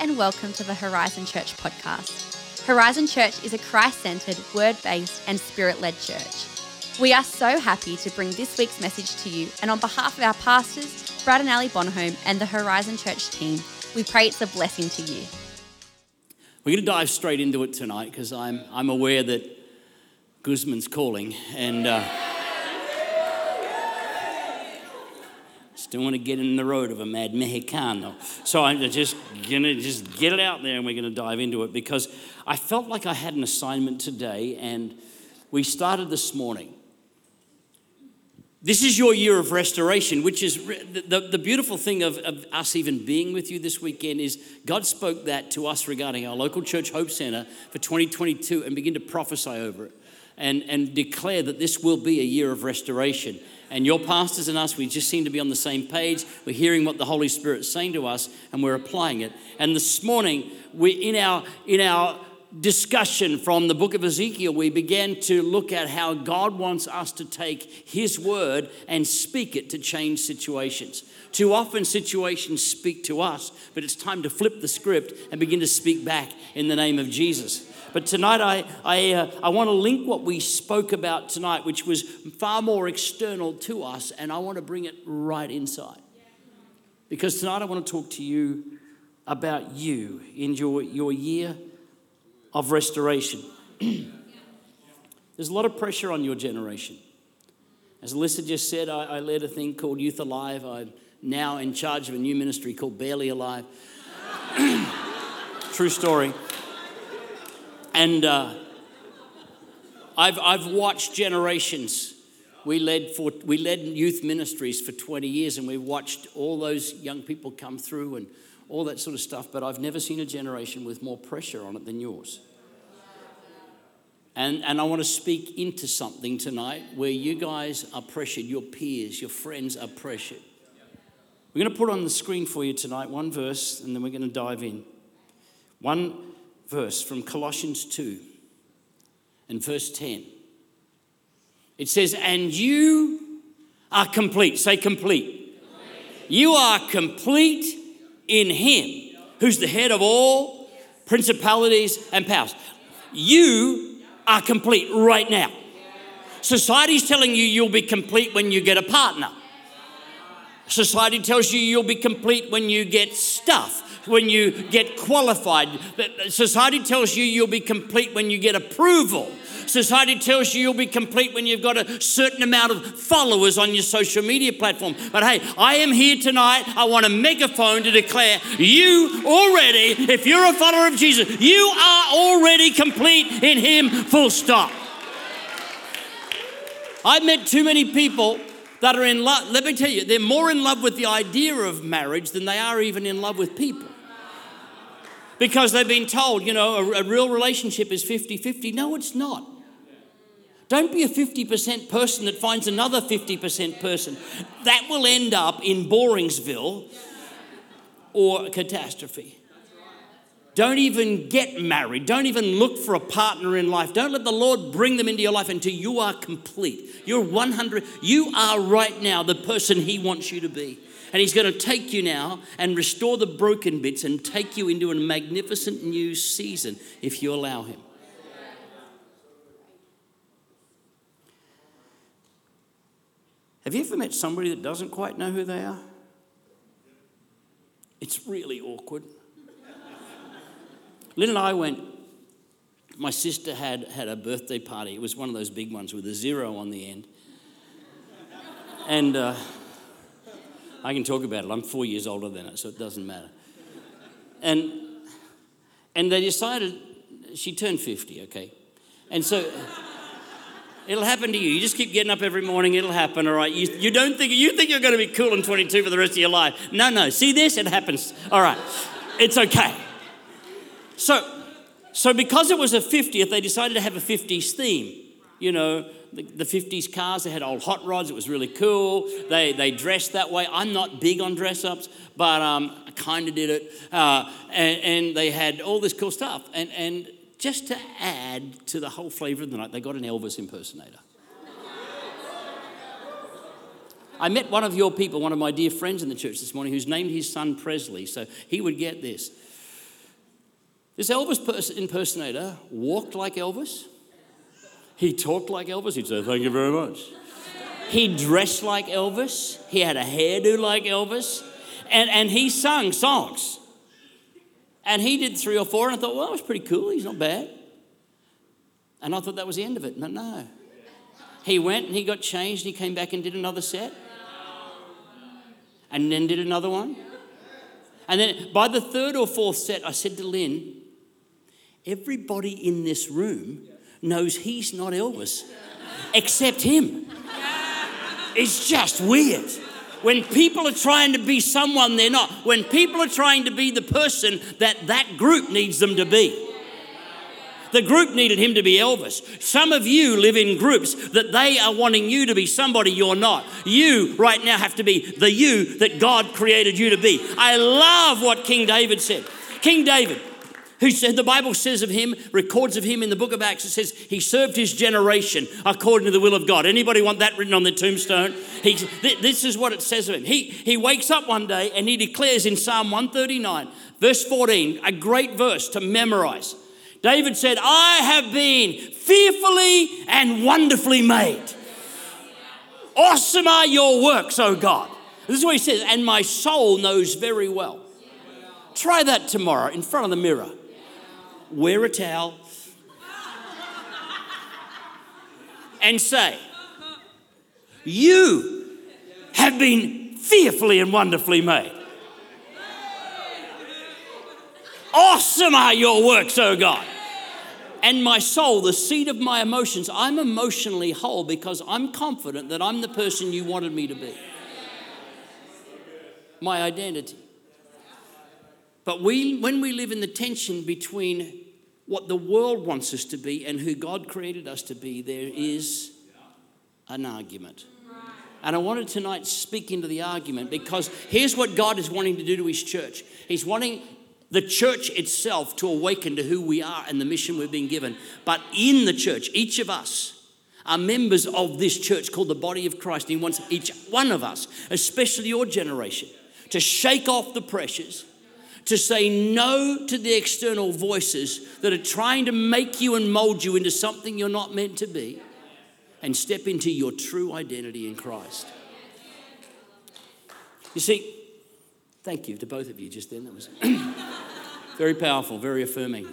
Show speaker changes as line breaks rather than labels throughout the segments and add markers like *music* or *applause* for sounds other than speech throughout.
and welcome to the Horizon Church podcast. Horizon Church is a Christ centered, word based, and spirit led church. We are so happy to bring this week's message to you, and on behalf of our pastors, Brad and Ali Bonholm, and the Horizon Church team, we pray it's a blessing to you.
We're going to dive straight into it tonight because I'm, I'm aware that Guzman's calling and uh, still want to get in the road of a mad Mexicano. So I'm just to just get it out there and we're to dive into it because I felt like I had an assignment today and we started this morning. This is your year of restoration, which is the, the, the beautiful thing of, of, us even being with you this weekend is God spoke that to us regarding our local church Hope Center for 2022 and begin to prophesy over it and, and declare that this will be a year of restoration. And your pastors and us, we just seem to be on the same page. We're hearing what the Holy Spirit's saying to us and we're applying it. And this morning, we're in our in our discussion from the book of Ezekiel, we began to look at how God wants us to take His word and speak it to change situations. Too often, situations speak to us, but it's time to flip the script and begin to speak back in the name of Jesus. But tonight, I, I, uh, I want to link what we spoke about tonight, which was far more external to us, and I want to bring it right inside. Because tonight, I want to talk to you about you in your, your year of restoration. *clears throat* There's a lot of pressure on your generation. As Alyssa just said, I, I, led a thing called Youth Alive. I'm now in charge of a new ministry called Barely Alive. *clears throat* True story. And uh, I've, I've watched generations. We led, for, we led youth ministries for 20 years, and we watched all those young people come through and all that sort of stuff, but I've never seen a generation with more pressure on it than yours. And, and I want to speak into something tonight where you guys are pressured, your peers, your friends are pressured. We're going to put on the screen for you tonight one verse, and then we're going to dive in. One verse from Colossians 2 and verse 10. It says, And you are complete. Say complete. complete. You are complete in Him, who's the head of all principalities and powers. You are complete right now. Society's telling you you'll be complete when you get a partner. Society tells you you'll be complete when you get stuff, when you get qualified. Society tells you you'll be complete when you get approval. Society tells you you'll be complete when you've got a certain amount of followers on your social media platform. But hey, I am here tonight. I want a megaphone to declare you already, if you're a follower of Jesus, you are already complete in Him, full stop. I've met too many people that are in love. Let me tell you, they're more in love with the idea of marriage than they are even in love with people because they've been told, you know, a, a real relationship is 50 50. No, it's not. Don't be a 50% person that finds another 50% person. That will end up in Boringsville or catastrophe. Don't even get married. Don't even look for a partner in life. Don't let the Lord bring them into your life until you are complete. You're 100. You are right now the person He wants you to be. And He's going to take you now and restore the broken bits and take you into a magnificent new season if you allow Him. Have you ever met somebody that doesn't quite know who they are? It's really awkward. *laughs* Lynn and I went, my sister had, had a birthday party. It was one of those big ones with a zero on the end. And uh, I can talk about it. I'm four years older than it, so it doesn't matter. And, and they decided, she turned 50, okay? And so It'll happen to you. You just keep getting up every morning, it'll happen, all right? You, you don't think, you think you're going to be cool in 22 for the rest of your life. No, no. See this? It happens. All right. It's okay. So, so because it was a 50th, they decided to have a 50s theme. You know, the, the 50s cars, they had old hot rods. It was really cool. They, they dressed that way. I'm not big on dress ups, but um, I kind of did it. Uh, and, and they had all this cool stuff. And, and just to add to the whole flavor of the night, they got an Elvis impersonator. I met one of your people, one of my dear friends in the church this morning, who's named his son Presley, so he would get this. This Elvis pers- impersonator walked like Elvis. He talked like Elvis. He'd say, Thank you very much. He dressed like Elvis. He had a hairdo like Elvis. And, and he sung songs. And he did three or four, and I thought, well, that was pretty cool. He's not bad. And I thought that was the end of it. No, no. He went and he got changed. And he came back and did another set. And then did another one. And then by the third or fourth set, I said to Lynn, everybody in this room knows he's not Elvis except him. It's just weird. When people are trying to be someone they're not, when people are trying to be the person that that group needs them to be. The group needed him to be Elvis. Some of you live in groups that they are wanting you to be somebody you're not. You right now have to be the you that God created you to be. I love what King David said. King David, who said the Bible says of him, records of him in the book of Acts, it says he served his generation according to the will of God. Anybody want that written on their tombstone? He, this is what it says of him. He, he wakes up one day and he declares in Psalm 139, verse 14, a great verse to memorize. David said, I have been fearfully and wonderfully made. Awesome are your works, O God. This is what he says, and my soul knows very well. Try that tomorrow in front of the mirror. Wear a towel and say, You have been fearfully and wonderfully made. Awesome are your works, O God. And my soul, the seat of my emotions, I'm emotionally whole because I'm confident that I'm the person you wanted me to be. My identity. But we, when we live in the tension between what the world wants us to be and who God created us to be, there is an argument. And I wanted tonight to speak into the argument because here's what God is wanting to do to his church. He's wanting the church itself to awaken to who we are and the mission we've been given. But in the church, each of us are members of this church called the body of Christ. He wants each one of us, especially your generation, to shake off the pressures, to say no to the external voices that are trying to make you and mold you into something you're not meant to be, and step into your true identity in Christ. You see, thank you to both of you just then. That was. *clears throat* Very powerful, very affirming.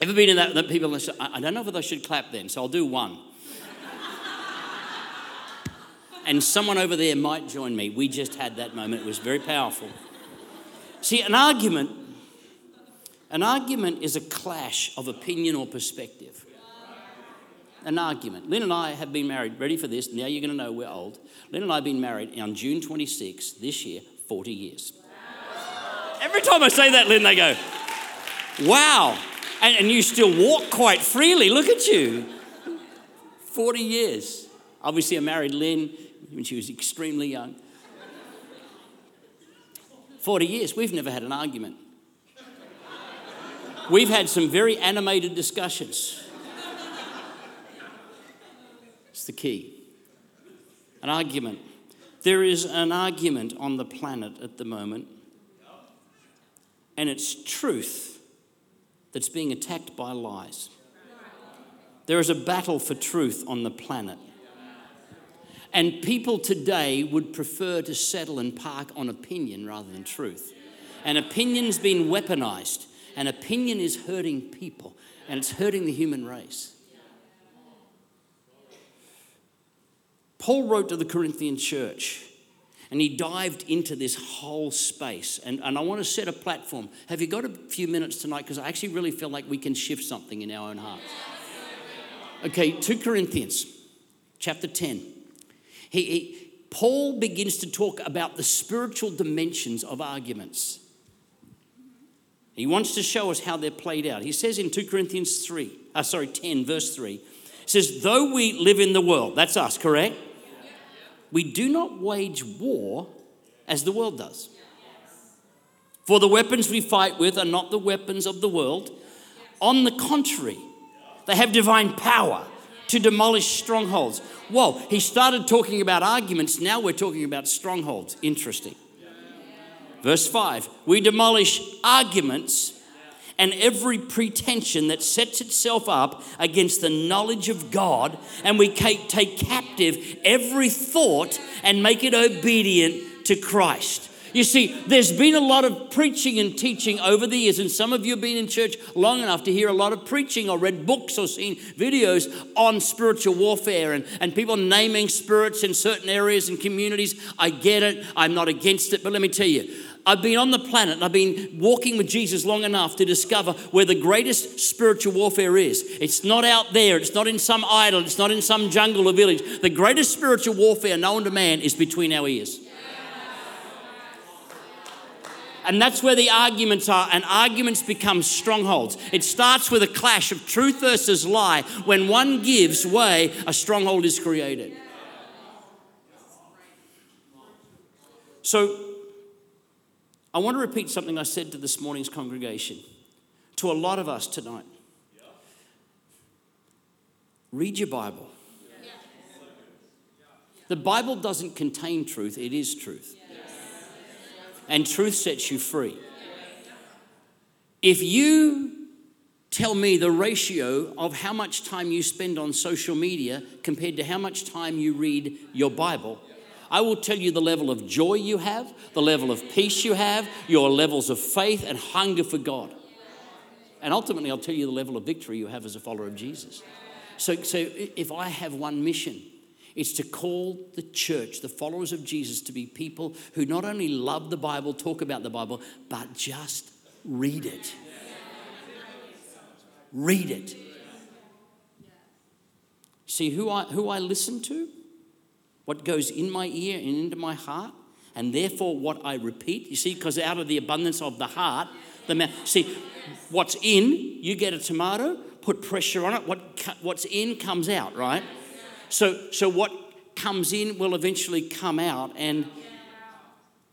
Ever been in that, that people, I don't know if I should clap then, so I'll do one. and someone over there might join me. We just had that moment, it was very powerful. See, an argument, an argument is a clash of opinion or perspective. An argument. Lynn and I have been married, ready for this, now you're going to know we're old. Lynn and I have been married on June 26 this year, 40 years. Every time I say that, Lynn, they go, wow. And, and you still walk quite freely. Look at you. 40 years. Obviously, I married Lynn when she was extremely young. 40 years, we've never had an argument. We've had some very animated discussions. It's the key. An argument. There is an argument on the planet at the moment and it's truth that's being attacked by lies. There is a battle for truth on the planet. And people today would prefer to settle and park on opinion rather than truth. And opinion's been weaponized, and opinion is hurting people, and it's hurting the human race. Paul wrote to the Corinthian church and he dived into this whole space. And, and I want to set a platform. Have you got a few minutes tonight? Because I actually really feel like we can shift something in our own hearts. Okay, 2 Corinthians chapter 10. He, he, Paul begins to talk about the spiritual dimensions of arguments. He wants to show us how they're played out. He says in 2 Corinthians 3, uh, sorry, 10, verse 3, says, Though we live in the world, that's us, correct? we do not wage war as the world does. For the weapons we fight with are not the weapons of the world. On the contrary, they have divine power to demolish strongholds. Whoa, he started talking about arguments, now we're talking about strongholds. Interesting. Verse 5 We demolish arguments and every pretension that sets itself up against the knowledge of God, and we take captive every thought and make it obedient to Christ. You see, there's been a lot of preaching and teaching over the years, and some of you have been in church long enough to hear a lot of preaching or read books or seen videos on spiritual warfare and, and people naming spirits in certain areas and communities. I get it, I'm not against it, but let me tell you, I've been on the planet and I've been walking with Jesus long enough to discover where the greatest spiritual warfare is. It's not out there, it's not in some idol, it's not in some jungle or village. The greatest spiritual warfare known to man is between our ears. And that's where the arguments are, and arguments become strongholds. It starts with a clash of truth versus lie. When one gives way, a stronghold is created. So, I want to repeat something I said to this morning's congregation, to a lot of us tonight. Read your Bible. The Bible doesn't contain truth, it is truth. And truth sets you free. If you tell me the ratio of how much time you spend on social media compared to how much time you read your Bible, I will tell you the level of joy you have, the level of peace you have, your levels of faith and hunger for God. And ultimately, I'll tell you the level of victory you have as a follower of Jesus. So, so if I have one mission, it's to call the church, the followers of Jesus, to be people who not only love the Bible, talk about the Bible, but just read it. Read it. See who I, who I listen to? what goes in my ear and into my heart, and therefore what I repeat. You see, because out of the abundance of the heart, the mouth. See, what's in, you get a tomato, put pressure on it. What what's in comes out, right? So so what comes in will eventually come out, and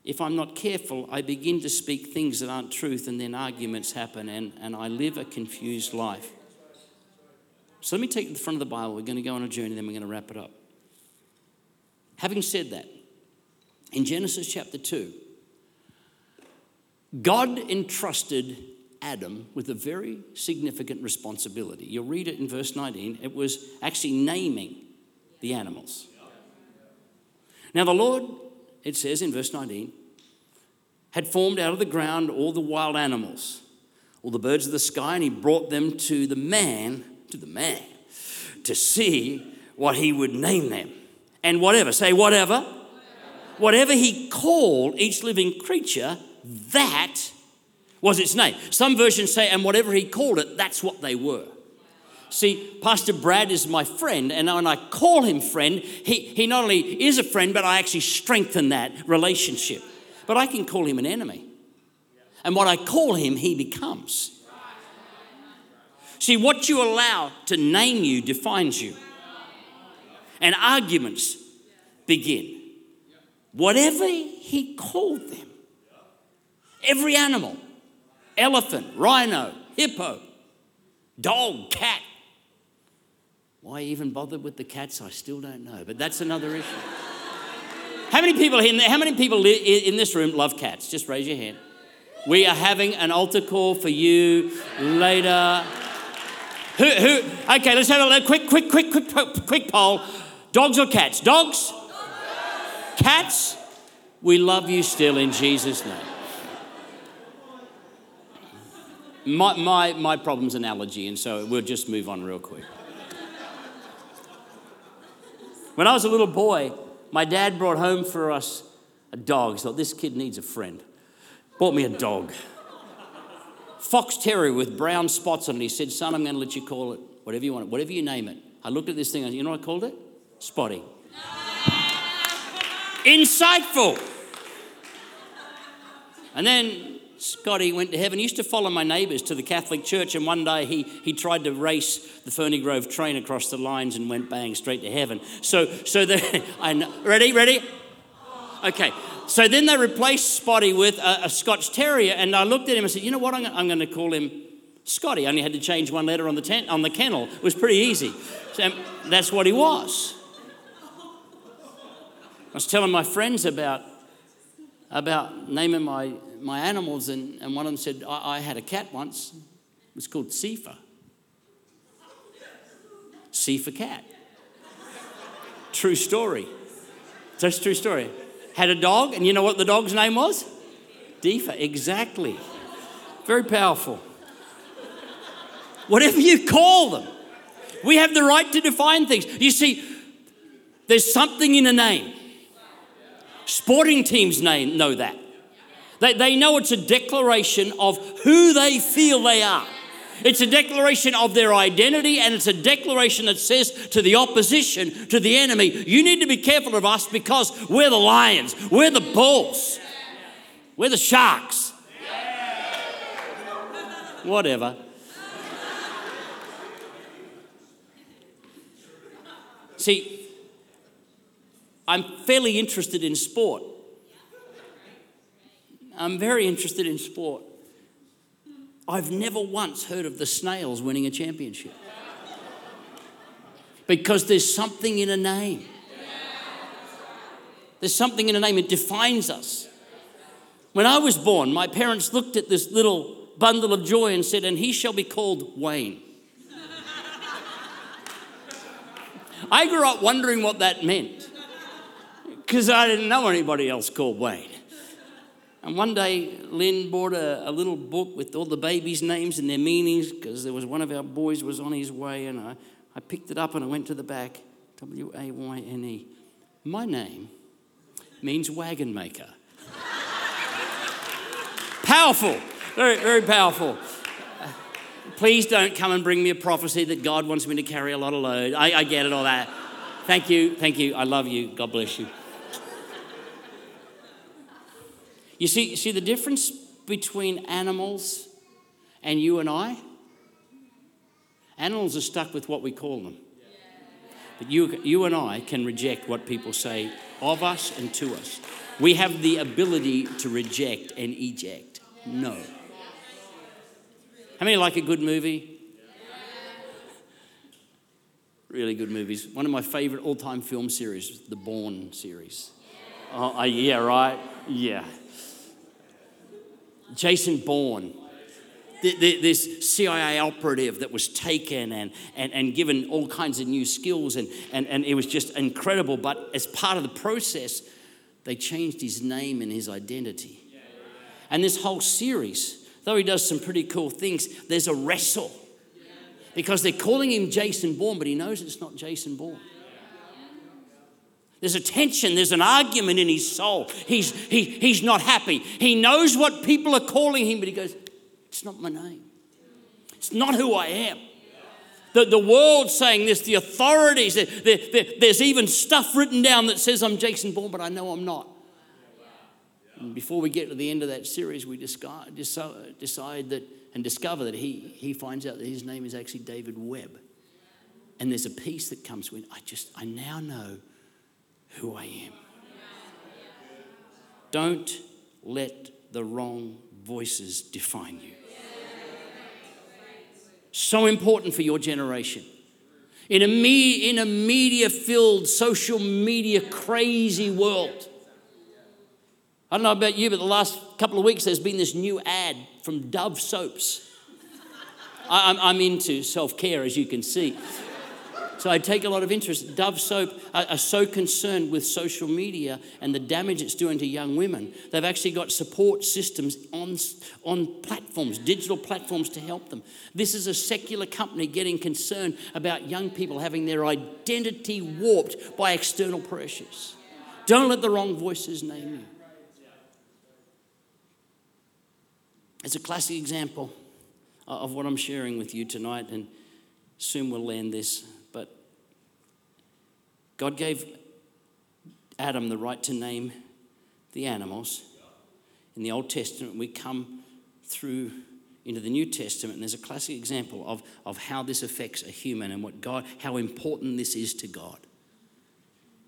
if I'm not careful, I begin to speak things that aren't truth, and then arguments happen, and, and I live a confused life. So let me take the front of the Bible. We're going to go on a journey, then we're going to wrap it up. Having said that, in Genesis chapter 2, God entrusted Adam with a very significant responsibility. You'll read it in verse 19. It was actually naming the animals. Now, the Lord, it says in verse 19, had formed out of the ground all the wild animals, all the birds of the sky, and he brought them to the man, to the man, to see what he would name them and whatever. Say whatever. Whatever he called each living creature, that was its name. Some versions say, and whatever he called it, that's what they were. See, Pastor Brad is my friend, and when I call him friend, he, he not only is a friend, but I actually strengthen that relationship. But I can call him an enemy. And what I call him, he becomes. See, what you allow to name you defines you and arguments begin. Whatever he called them, every animal elephant, rhino, hippo, dog, cat. Why even bother with the cats, I still don't know, but that's another issue. How many people in how many people in this room love cats? Just raise your hand. We are having an altar call for you later. Who, who, okay, let's have a quick, quick, quick, quick, quick poll. Dogs or cats? Dogs? Cats? We love you still in Jesus' name. My, my, my problem's an allergy, and so we'll just move on real quick. When I was a little boy, my dad brought home for us a dog. He thought, this kid needs a friend. Bought me a dog. Fox Terrier with brown spots on it. He said, son, I'm going to let you call it whatever you want, whatever you name it. I looked at this thing, and you know what I called it? Spotty. *laughs* Insightful. And then Spotty went to heaven. He used to follow my neighbours to the Catholic Church, and one day he, he tried to race the Ferny Grove train across the lines and went bang straight to heaven. So, so the, *laughs* I know, ready, ready? Okay, so then they replaced Spotty with a, a, Scotch Terrier, and I looked at him and said, You know what? I'm, I'm going to call him Scotty. I only had to change one letter on the, tent, on the kennel. It was pretty easy. So um, that's what he was. I was telling my friends about about naming my, my animals, and, and one of them said, I, I had a cat once. It was called Sifa. For cat. True story. That's true story. Had a dog, and you know what the dog's name was? Deefa, exactly. Very powerful. Whatever you call them, we have the right to define things. You see, there's something in a name. Sporting teams name, know that. They, they know it's a declaration of who they feel they are. It's a declaration of their identity, and it's a declaration that says to the opposition, to the enemy, you need to be careful of us because we're the lions, we're the bulls, we're the sharks. Whatever. See, I'm fairly interested in sport. I'm very interested in sport. I've never once heard of the Snails winning a championship. Because there's something in a name. There's something in a name, it defines us. When I was born, my parents looked at this little bundle of joy and said, And he shall be called Wayne. I grew up wondering what that meant because I didn't know anybody else called Wayne. And one day, Lynn bought a, a, little book with all the babies' names and their meanings because there was one of our boys was on his way, and I, I picked it up and I went to the back. W A Y N E. My name means wagon maker. powerful, very, very powerful. Please don't come and bring me a prophecy that God wants me to carry a lot of load. I, I get it, all that. Thank you, thank you. I love you. God bless you. You see, see the difference between animals and you and I? Animals are stuck with what we call them. But you, you and I can reject what people say of us and to us. We have the ability to reject and eject. No. How many like a good movie? Really good movies. One of my favorite all time film series, the Bourne series. Oh, uh, yeah, right? Yeah. Jason Bourne, this CIA operative that was taken and, and, and given all kinds of new skills, and, and, and it was just incredible. But as part of the process, they changed his name and his identity. And this whole series, though he does some pretty cool things, there's a wrestle because they're calling him Jason Bourne, but he knows it's not Jason Bourne. There's a tension, there's an argument in his soul. He's, he, he's not happy. He knows what people are calling him, but he goes, It's not my name. It's not who I am. The, the world saying this, the authorities, the, the, there's even stuff written down that says I'm Jason Bourne, but I know I'm not. And before we get to the end of that series, we decide, uh, decide that and discover that he, he finds out that his name is actually David Webb. And there's a peace that comes when I just, I now know who I am. Don't let the wrong voices define you. So important for your generation. In a, me, in a media filled, social media crazy world. I don't know about you, but the last couple of weeks there's been this new ad from Dove soaps. I, I'm into self care, as you can see. So I take a lot of interest. Dove Soap are, are, so concerned with social media and the damage it's doing to young women. They've actually got support systems on, on platforms, digital platforms to help them. This is a secular company getting concerned about young people having their identity warped by external pressures. Don't let the wrong voices name you. It's a classic example of what I'm sharing with you tonight, and soon we'll land this. God gave Adam the right to name the animals. In the Old Testament, we come through into the New Testament, and there's a classic example of, of how this affects a human and what God, how important this is to God.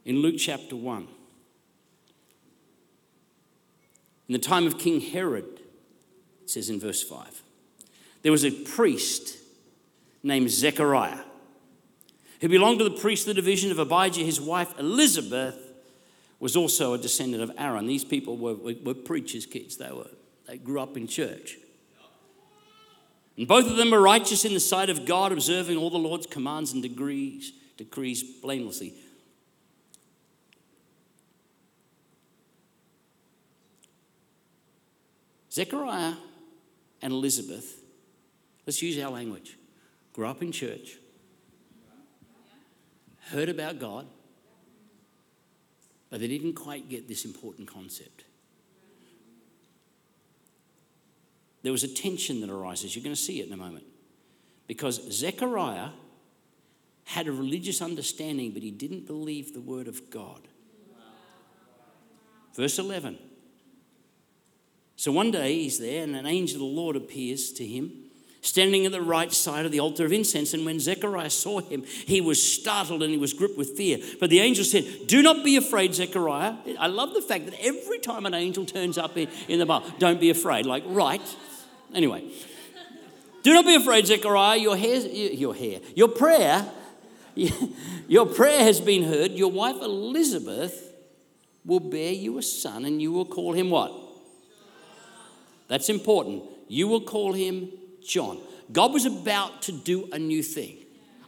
In Luke chapter 1, in the time of King Herod, it says in verse 5, there was a priest named Zechariah who belonged to the priestly division of Abijah, his wife Elizabeth, was also a descendant of Aaron. These people were, were, were preachers' kids. They, were, they grew up in church. And both of them were righteous in the sight of God, observing all the Lord's commands and decrees, decrees blamelessly. Zechariah and Elizabeth, let's use our language, grew up in church, heard about God, but they didn't quite get this important concept. There was a tension that arises. You're going to see it in a moment. Because Zechariah had a religious understanding, but he didn't believe the word of God. Verse 11. So one day he's there, and an angel of the Lord appears to him standing at the right side of the altar of incense. And when Zechariah saw him, he was startled and he was gripped with fear. But the angel said, Do not be afraid, Zechariah. I love the fact that every time an angel turns up in, the Bible, don't be afraid. Like, right. Anyway, do not be afraid, Zechariah. Your hair, your hair, your prayer, your prayer has been heard. Your wife Elizabeth will bear you a son, and you will call him what? That's important. You will call him John. God was about to do a new thing.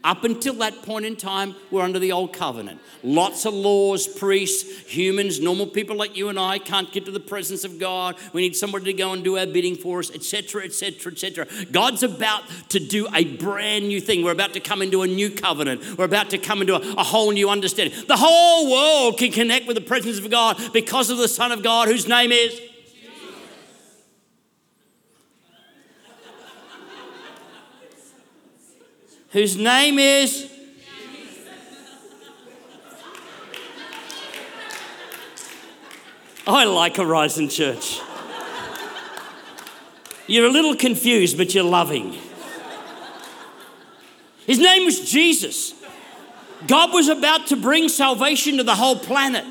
Up until that point in time, we're under the old covenant. Lots of laws, priests, humans, normal people like you and I can't get to the presence of God. We need somebody to go and do our bidding for us, etc., etc., etc. God's about to do a brand new thing. We're about to come into a new covenant. We're about to come into a, a whole new understanding. The whole world can connect with the presence of God because of the Son of God, whose name is whose name is I like Horizon Church. You're a little confused, but you're loving. His name was Jesus. God was about to bring salvation to the whole planet.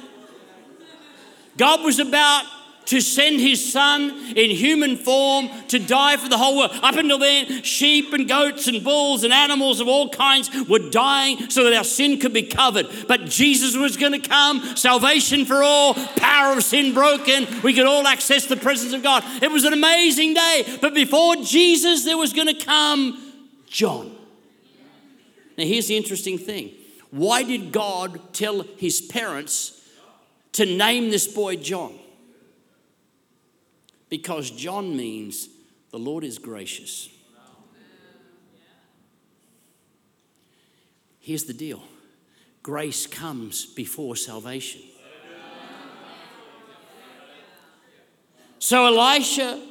God was about to send his son in human form to die for the whole world. Up until then, sheep and goats and bulls and animals of all kinds were dying so that our sin could be covered. But Jesus was going to come, salvation for all, power of sin broken. We could all access the presence of God. It was an amazing day. But before Jesus, there was going to come John. Now, here's the interesting thing why did God tell his parents to name this boy John? Because John means the Lord is gracious. Here's the deal grace comes before salvation. So Elisha,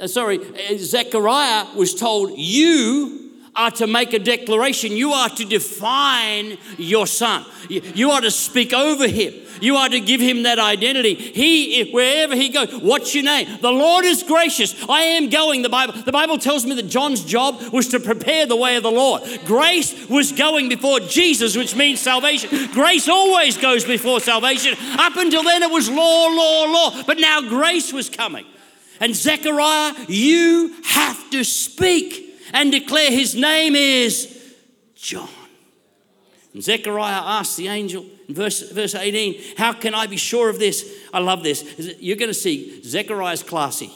uh, sorry, uh, Zechariah was told, You are to make a declaration. You are to define your son. You are to speak over him. You are to give him that identity. He, wherever he goes, what's your name? The Lord is gracious. I am going. The Bible, the Bible tells me that John's job was to prepare the way of the Lord. Grace was going before Jesus, which means salvation. Grace always goes before salvation. Up until then, it was law, law, law. But now grace was coming. And Zechariah, you have to speak and declare his name is John. And Zechariah asked the angel in verse, verse 18, How can I be sure of this? I love this. You're going to see Zechariah's classy.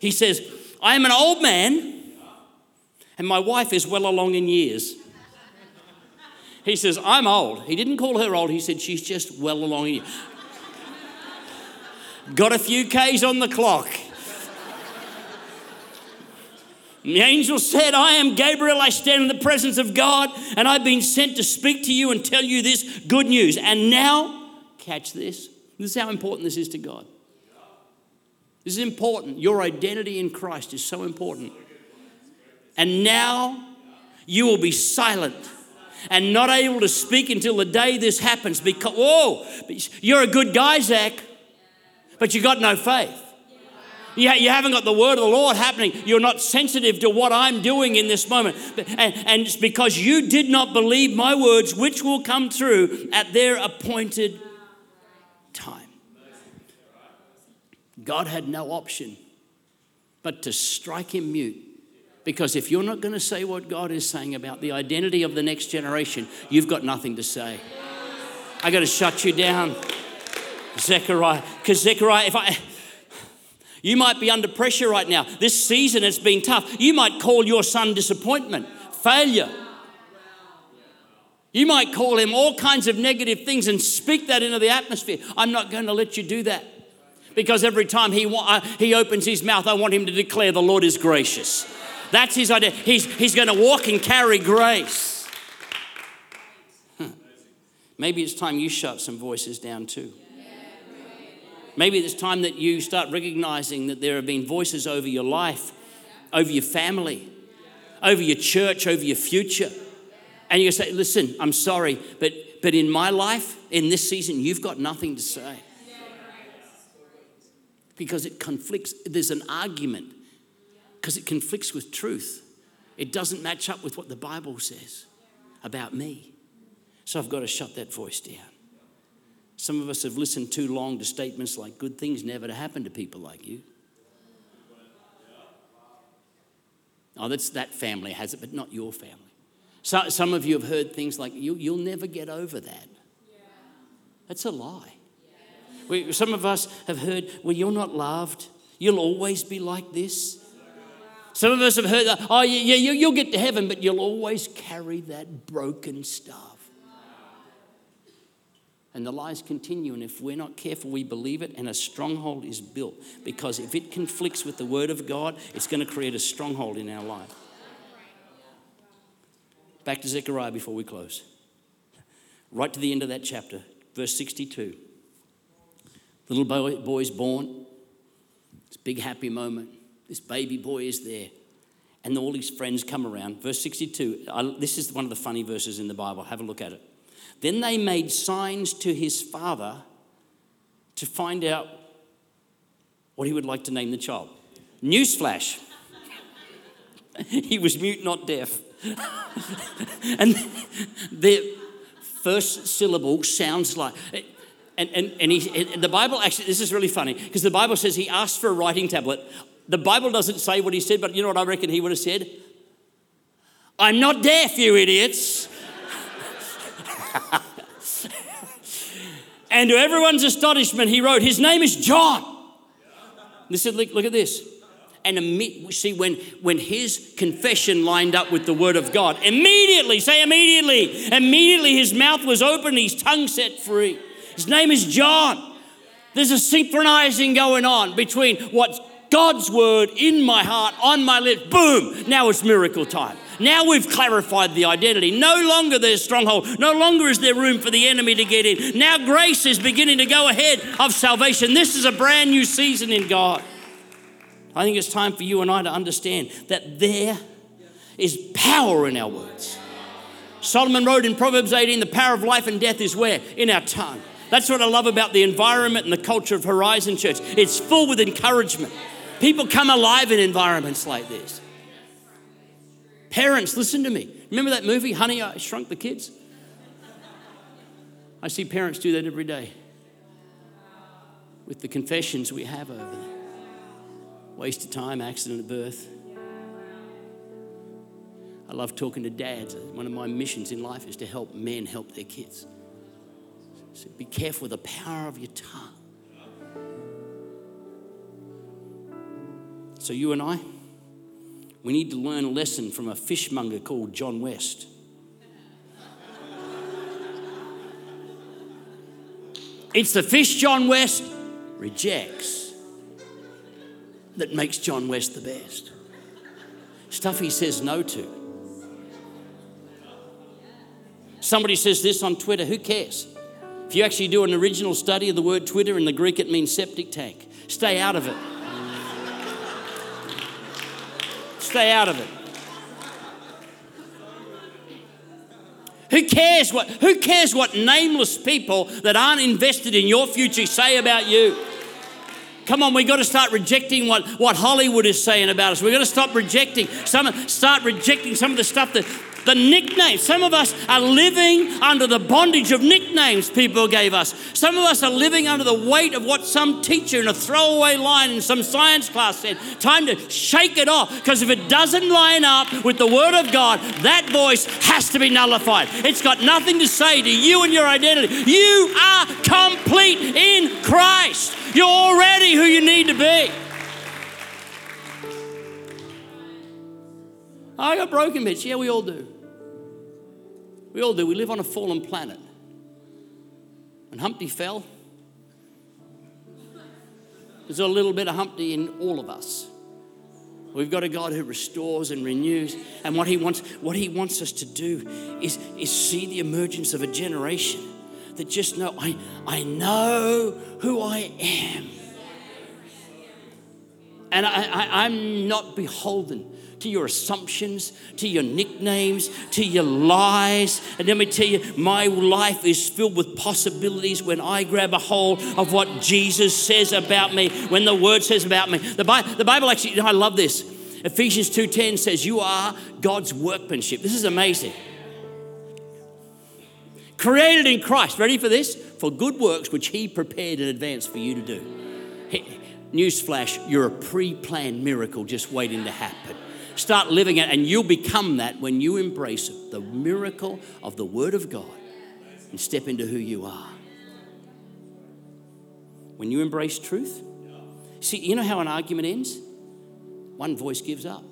He says, I am an old man, and my wife is well along in years. He says, I'm old. He didn't call her old, he said, She's just well along in years. *laughs* Got a few K's on the clock. The angel said, I am Gabriel. I stand in the presence of God, and I've been sent to speak to you and tell you this good news. And now, catch this. This is how important this is to God. This is important. Your identity in Christ is so important. And now you will be silent and not able to speak until the day this happens because, whoa, you're a good guy, Zach, but you got no faith. You, you haven't got the word of the Lord happening. You're not sensitive to what I'm doing in this moment. And, and it's because you did not believe my words, which will come through at their appointed time. God had no option but to strike him mute. Because if you're not going to say what God is saying about the identity of the next generation, you've got nothing to say. I got to shut you down. Zechariah, because Zechariah, if I, you might be under pressure right now. This season has been tough. You might call your son disappointment, failure. You might call him all kinds of negative things and speak that into the atmosphere. I'm not going to let you do that. Because every time he, uh, he opens his mouth, I want him to declare the Lord is gracious. That's his idea. He's, he's going to walk and carry grace. Maybe it's time you shut some voices down too. Maybe it's time that you start recognizing that there have been voices over your life, over your family, over your church, over your future. And you say, listen, I'm sorry, but, but in my life, in this season, you've got nothing to say. Because it conflicts, there's an argument, because it conflicts with truth. It doesn't match up with what the Bible says about me. So I've got to shut that voice down. Some of us have listened too long to statements like, good things never to happen to people like you. Oh, that's that family has it, but not your family. So, some of you have heard things like, you, you'll never get over that. That's a lie. We, some of us have heard, well, you're not loved. You'll always be like this. Some of us have heard, oh, yeah, yeah, you'll get to heaven, but you'll always carry that broken stuff. And the lies continue, and if we're not careful, we believe it, and a stronghold is built. Because if it conflicts with the Word of God, it's going to create a stronghold in our life. Back to Zechariah before we close. Right to the end of that chapter, verse 62. Little boy, boy's born. It's a big happy moment. This baby boy is there. And all his friends come around. Verse 62. I, this is one of the funny verses in the Bible. Have a look at it. Then they made signs to his father to find out what he would like to name the child. Newsflash *laughs* he was mute, not deaf. *laughs* and the first syllable sounds like. And, and, and he, the Bible actually, this is really funny because the Bible says he asked for a writing tablet. The Bible doesn't say what he said, but you know what I reckon he would have said? I'm not deaf, you idiots. *laughs* And to everyone's astonishment, he wrote, His name is John. Said, look, look at this. And see, when, when his confession lined up with the word of God, immediately, say immediately, immediately his mouth was open, his tongue set free. His name is John. There's a synchronizing going on between what's God's word in my heart, on my lips. Boom! Now it's miracle time. Now we've clarified the identity. No longer there's stronghold. No longer is there room for the enemy to get in. Now grace is beginning to go ahead of salvation. This is a brand new season in God. I think it's time for you and I to understand that there is power in our words. Solomon wrote in Proverbs 18 the power of life and death is where? In our tongue. That's what I love about the environment and the culture of Horizon Church. It's full with encouragement. People come alive in environments like this. Parents, listen to me. Remember that movie, Honey, I Shrunk the Kids? I see parents do that every day with the confessions we have over them. Waste of time, accident at birth. I love talking to dads. One of my missions in life is to help men help their kids. So be careful with the power of your tongue. So, you and I, we need to learn a lesson from a fishmonger called John West. It's the fish John West rejects that makes John West the best. Stuff he says no to. Somebody says this on Twitter, who cares? If you actually do an original study of the word Twitter, in the Greek it means septic tank. Stay out of it. Stay out of it. Who cares what who cares what nameless people that aren't invested in your future say about you? Come on, we've got to start rejecting what, what Hollywood is saying about us. We've got to stop rejecting some, start rejecting some of the stuff that the nicknames. Some of us are living under the bondage of nicknames people gave us. Some of us are living under the weight of what some teacher in a throwaway line in some science class said. Time to shake it off because if it doesn't line up with the Word of God, that voice has to be nullified. It's got nothing to say to you and your identity. You are complete in Christ. You're already who you need to be. I got broken bits. Yeah, we all do. We all do. We live on a fallen planet. And Humpty fell, there's a little bit of Humpty in all of us. We've got a God who restores and renews. And what he wants, what he wants us to do is, is see the emergence of a generation that just know, I, I know who I am. And I, I'm not beholden to your assumptions, to your nicknames, to your lies. And let me tell you, my life is filled with possibilities when I grab a hold of what Jesus says about me, when the Word says about me. The, Bible, the Bible actually, I love this. Ephesians 2:10 says, "You are God's workmanship." This is amazing. Created in Christ. Ready for this? For good works which He prepared in advance for you to do. Newsflash, you're a pre planned miracle just waiting to happen. Start living it, and you'll become that when you embrace the miracle of the Word of God and step into who you are. When you embrace truth, see, you know how an argument ends? One voice gives up.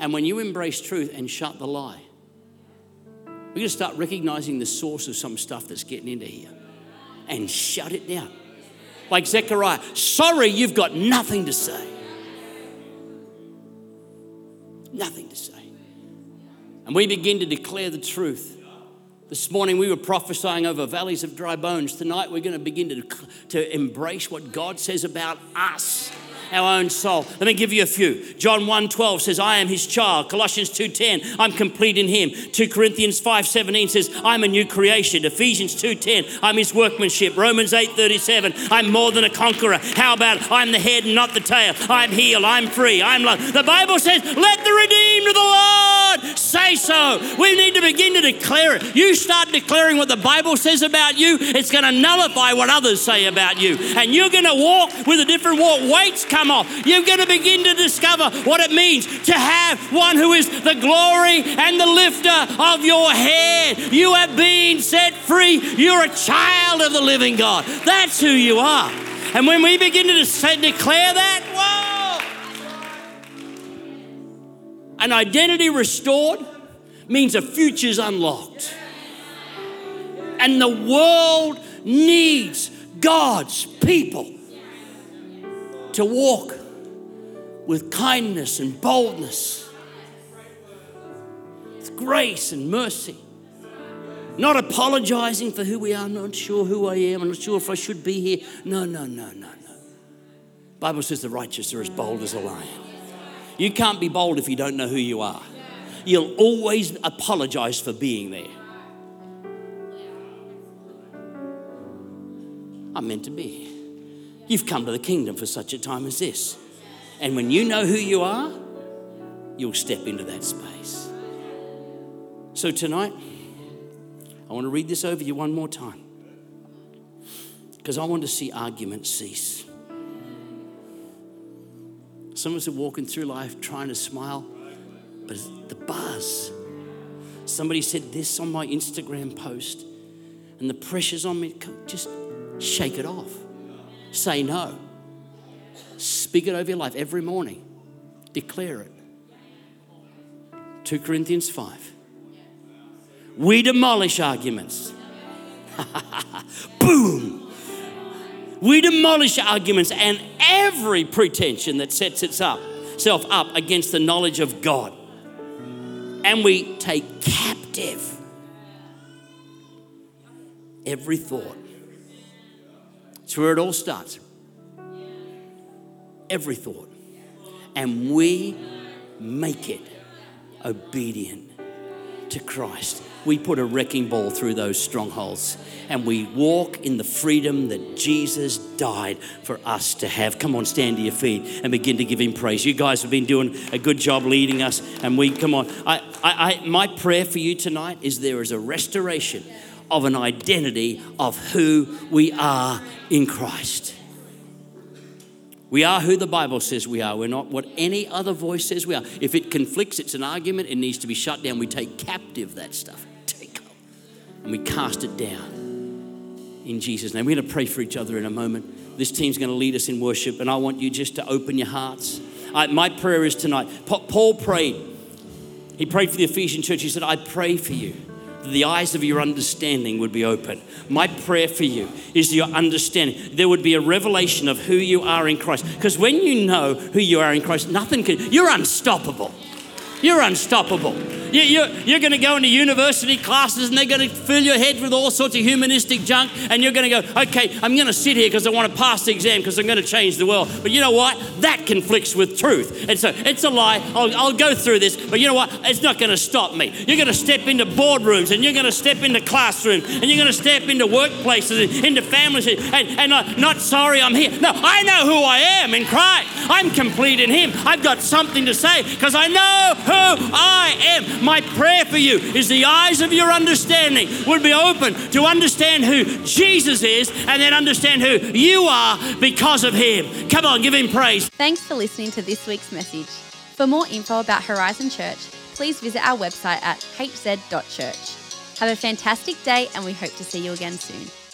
And when you embrace truth and shut the lie, we're going to start recognizing the source of some stuff that's getting into here and shut it down. Like Zechariah, sorry, you've got nothing to say. Nothing to say. And we begin to declare the truth. This morning we were prophesying over valleys of dry bones. Tonight we're going to begin to, to embrace what God says about us our own soul. Let me give you a few. John 1:12 says, I am his child. Colossians 2:10, I'm complete in him. 2 Corinthians 5:17 says, I'm a new creation. Ephesians 2:10, I'm his workmanship. Romans 8:37, I'm more than a conqueror. How about I'm the head and not the tail? I'm healed, I'm free, I'm loved. The Bible says, let the redeemed of the Lord say so. We need to begin to declare it. You start declaring what the Bible says about you, it's going to nullify what others say about you. And you're going to walk with a different walk. Weights come off. You're going to begin to discover what it means to have one who is the glory and the lifter of your head. You have been set free. You're a child of the living God. That's who you are. And when we begin to declare that, whoa! An identity restored means a future's unlocked. And the world needs God's people to walk with kindness and boldness, with grace and mercy. Not apologizing for who we are, not sure who I am, I'm not sure if I should be here. No, no, no, no, no. Bible says the righteous are as bold as a lion. You can't be bold if you don't know who you are. You'll always apologize for being there. I'm meant to be. You've come to the kingdom for such a time as this. And when you know who you are, you'll step into that space. So tonight, I want to read this over you one more time because I want to see arguments cease. Some of us are walking through life trying to smile, but the buzz. Somebody said this on my Instagram post, and the pressure's on me. Just shake it off. Say no. Speak it over your life every morning. Declare it. 2 Corinthians 5. We demolish arguments. *laughs* Boom. We demolish arguments and every pretension that sets itself up against the knowledge of God. And we take captive every thought. It's where it all starts every thought, and we make it obedient to Christ, we put a wrecking ball through those strongholds and we walk in the freedom that Jesus died for us to have. Come on, stand to your feet and begin to give him praise. You guys have been doing a good job leading us, and we come on. I, I, I my prayer for you tonight is there is a restoration of an identity of who we are in Christ. We are who the Bible says we are. We're not what any other voice says we are. If it conflicts, it's an argument, it needs to be shut down. We take captive that stuff. And we cast it down in Jesus' name. We're going to pray for each other in a moment. This team's going to lead us in worship, and I want you just to open your hearts. I, my prayer is tonight. Paul prayed. He prayed for the Ephesian church. He said, I pray for you that the eyes of your understanding would be open. My prayer for you is your understanding. There would be a revelation of who you are in Christ. Because when you know who you are in Christ, nothing can, you're unstoppable. You're unstoppable. You, you're, you're going to go into university classes and they're going to fill your head with all sorts of humanistic junk, and you're going to go, okay, I'm going to sit here because I want to pass the exam because I'm going to change the world. But you know what? That conflicts with truth. And so it's a lie. I'll, I'll go through this, but you know what? It's not going to stop me. You're going to step into boardrooms and you're going to step into classrooms and you're going to step into workplaces and into families and, and I'm uh, not sorry I'm here. No, I know who I am in Christ. I'm complete in Him. I've got something to say because I know who I am. My prayer for you is the eyes of your understanding would be open to understand who Jesus is and then understand who you are because of him. Come on, give him praise.
Thanks for listening to this week's message. For more info about Horizon Church, please visit our website at hz.church. Have a fantastic day, and we hope to see you again soon.